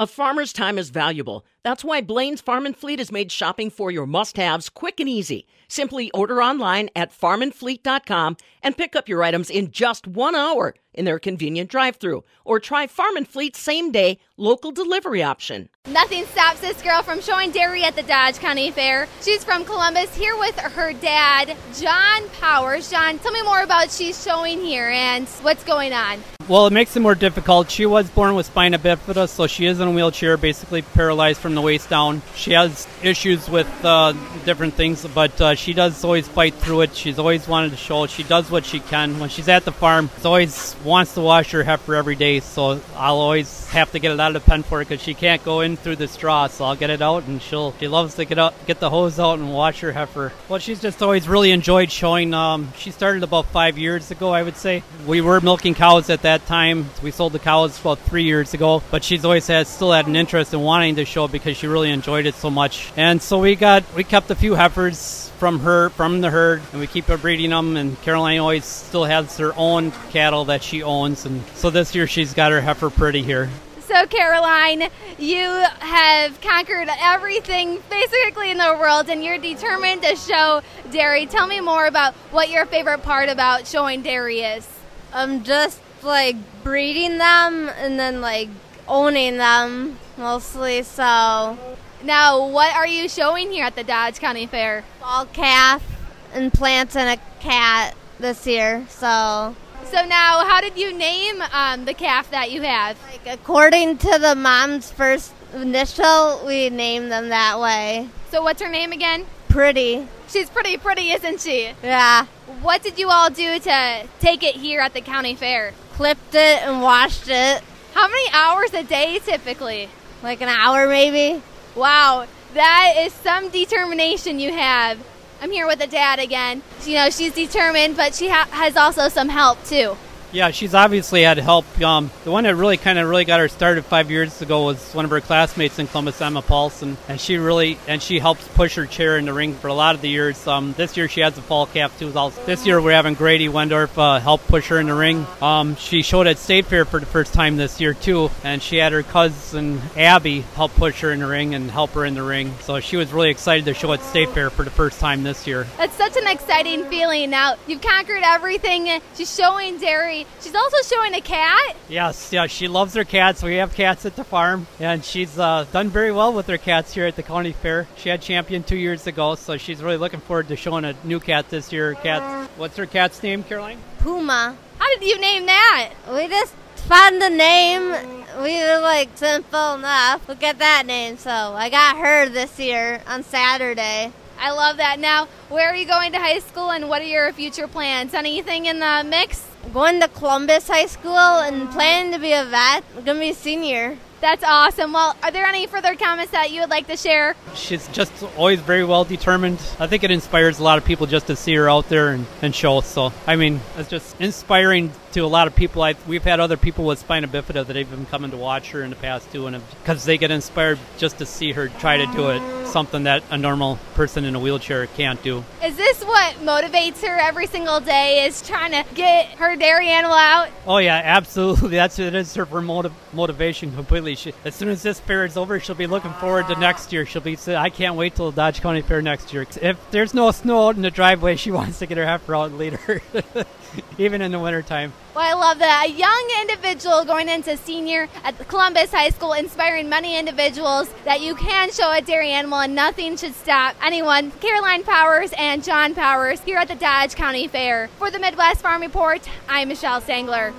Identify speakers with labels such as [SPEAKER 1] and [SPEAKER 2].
[SPEAKER 1] A farmer's time is valuable. That's why Blaine's Farm and Fleet has made shopping for your must haves quick and easy. Simply order online at farmandfleet.com and pick up your items in just one hour in their convenient drive through. Or try Farm and Fleet's same day local delivery option.
[SPEAKER 2] Nothing stops this girl from showing dairy at the Dodge County Fair. She's from Columbus, here with her dad, John Powers. John, tell me more about she's showing here and what's going on.
[SPEAKER 3] Well, it makes it more difficult. She was born with spina bifida, so she is in a wheelchair, basically paralyzed from the waist down. She has issues with uh, different things, but uh, she does always fight through it. She's always wanted to show She does what she can. When she's at the farm, she always wants to wash her heifer every day, so I'll always have to get it out of the pen for her because she can't go in through the straw. So I'll get it out, and she'll she loves to get up, get the hose out and wash her heifer. Well, she's just always really enjoyed showing. Um, she started about five years ago, I would say. We were milking cows at that that time. We sold the cows about three years ago, but she's always had still had an interest in wanting to show because she really enjoyed it so much. And so we got we kept a few heifers from her from the herd, and we keep breeding them. And Caroline always still has her own cattle that she owns, and so this year she's got her heifer pretty here.
[SPEAKER 2] So, Caroline, you have conquered everything basically in the world and you're determined to show dairy. Tell me more about what your favorite part about showing dairy is.
[SPEAKER 4] Um, just like breeding them and then like owning them mostly. So
[SPEAKER 2] now, what are you showing here at the Dodge County Fair?
[SPEAKER 4] Fall calf and plants and a cat this year. So.
[SPEAKER 2] So now, how did you name um, the calf that you have?
[SPEAKER 4] Like according to the mom's first initial, we named them that way.
[SPEAKER 2] So what's her name again?
[SPEAKER 4] Pretty.
[SPEAKER 2] She's pretty pretty, isn't she?
[SPEAKER 4] Yeah.
[SPEAKER 2] What did you all do to take it here at the county fair?
[SPEAKER 4] Clipped it and washed it.
[SPEAKER 2] How many hours a day typically?
[SPEAKER 4] Like an hour maybe.
[SPEAKER 2] Wow, that is some determination you have. I'm here with the dad again. You know, she's determined, but she ha- has also some help too.
[SPEAKER 3] Yeah, she's obviously had help. Um, the one that really kind of really got her started five years ago was one of her classmates in Columbus, Emma Paulson, and she really and she helps push her chair in the ring for a lot of the years. Um, this year she has a fall calf too. This year we're having Grady Wendorf uh, help push her in the ring. Um, she showed at State Fair for the first time this year too, and she had her cousin Abby help push her in the ring and help her in the ring. So she was really excited to show at State Fair for the first time this year.
[SPEAKER 2] That's such an exciting feeling. Now you've conquered everything. She's showing dairy She's also showing a cat.
[SPEAKER 3] Yes, yeah, she loves her cats. We have cats at the farm, and she's uh, done very well with her cats here at the county fair. She had champion two years ago, so she's really looking forward to showing a new cat this year. Cat, what's her cat's name, Caroline?
[SPEAKER 4] Puma.
[SPEAKER 2] How did you name that?
[SPEAKER 4] We just found the name. We were like simple enough. Look at that name. So I got her this year on Saturday.
[SPEAKER 2] I love that. Now, where are you going to high school and what are your future plans? Anything in the mix?
[SPEAKER 4] Going to Columbus High School and planning to be a vet. I'm going to be a senior.
[SPEAKER 2] That's awesome. Well, are there any further comments that you would like to share?
[SPEAKER 3] She's just always very well determined. I think it inspires a lot of people just to see her out there and, and show. So, I mean, it's just inspiring to a lot of people. I, we've had other people with spina bifida that have been coming to watch her in the past too, and because they get inspired just to see her try to do it, something that a normal person in a wheelchair can't do.
[SPEAKER 2] Is this what motivates her every single day? Is trying to get her dairy animal out?
[SPEAKER 3] Oh yeah, absolutely. That's it is her motiv- motivation completely. She, as soon as this fair is over, she'll be looking forward to next year. She'll be I can't wait till the Dodge County Fair next year. If there's no snow out in the driveway, she wants to get her heifer out later. even in the wintertime.
[SPEAKER 2] Well, I love that. A young individual going into senior at Columbus High School, inspiring many individuals that you can show a dairy animal and nothing should stop anyone. Caroline Powers and John Powers here at the Dodge County Fair. For the Midwest Farm Report, I'm Michelle Stangler.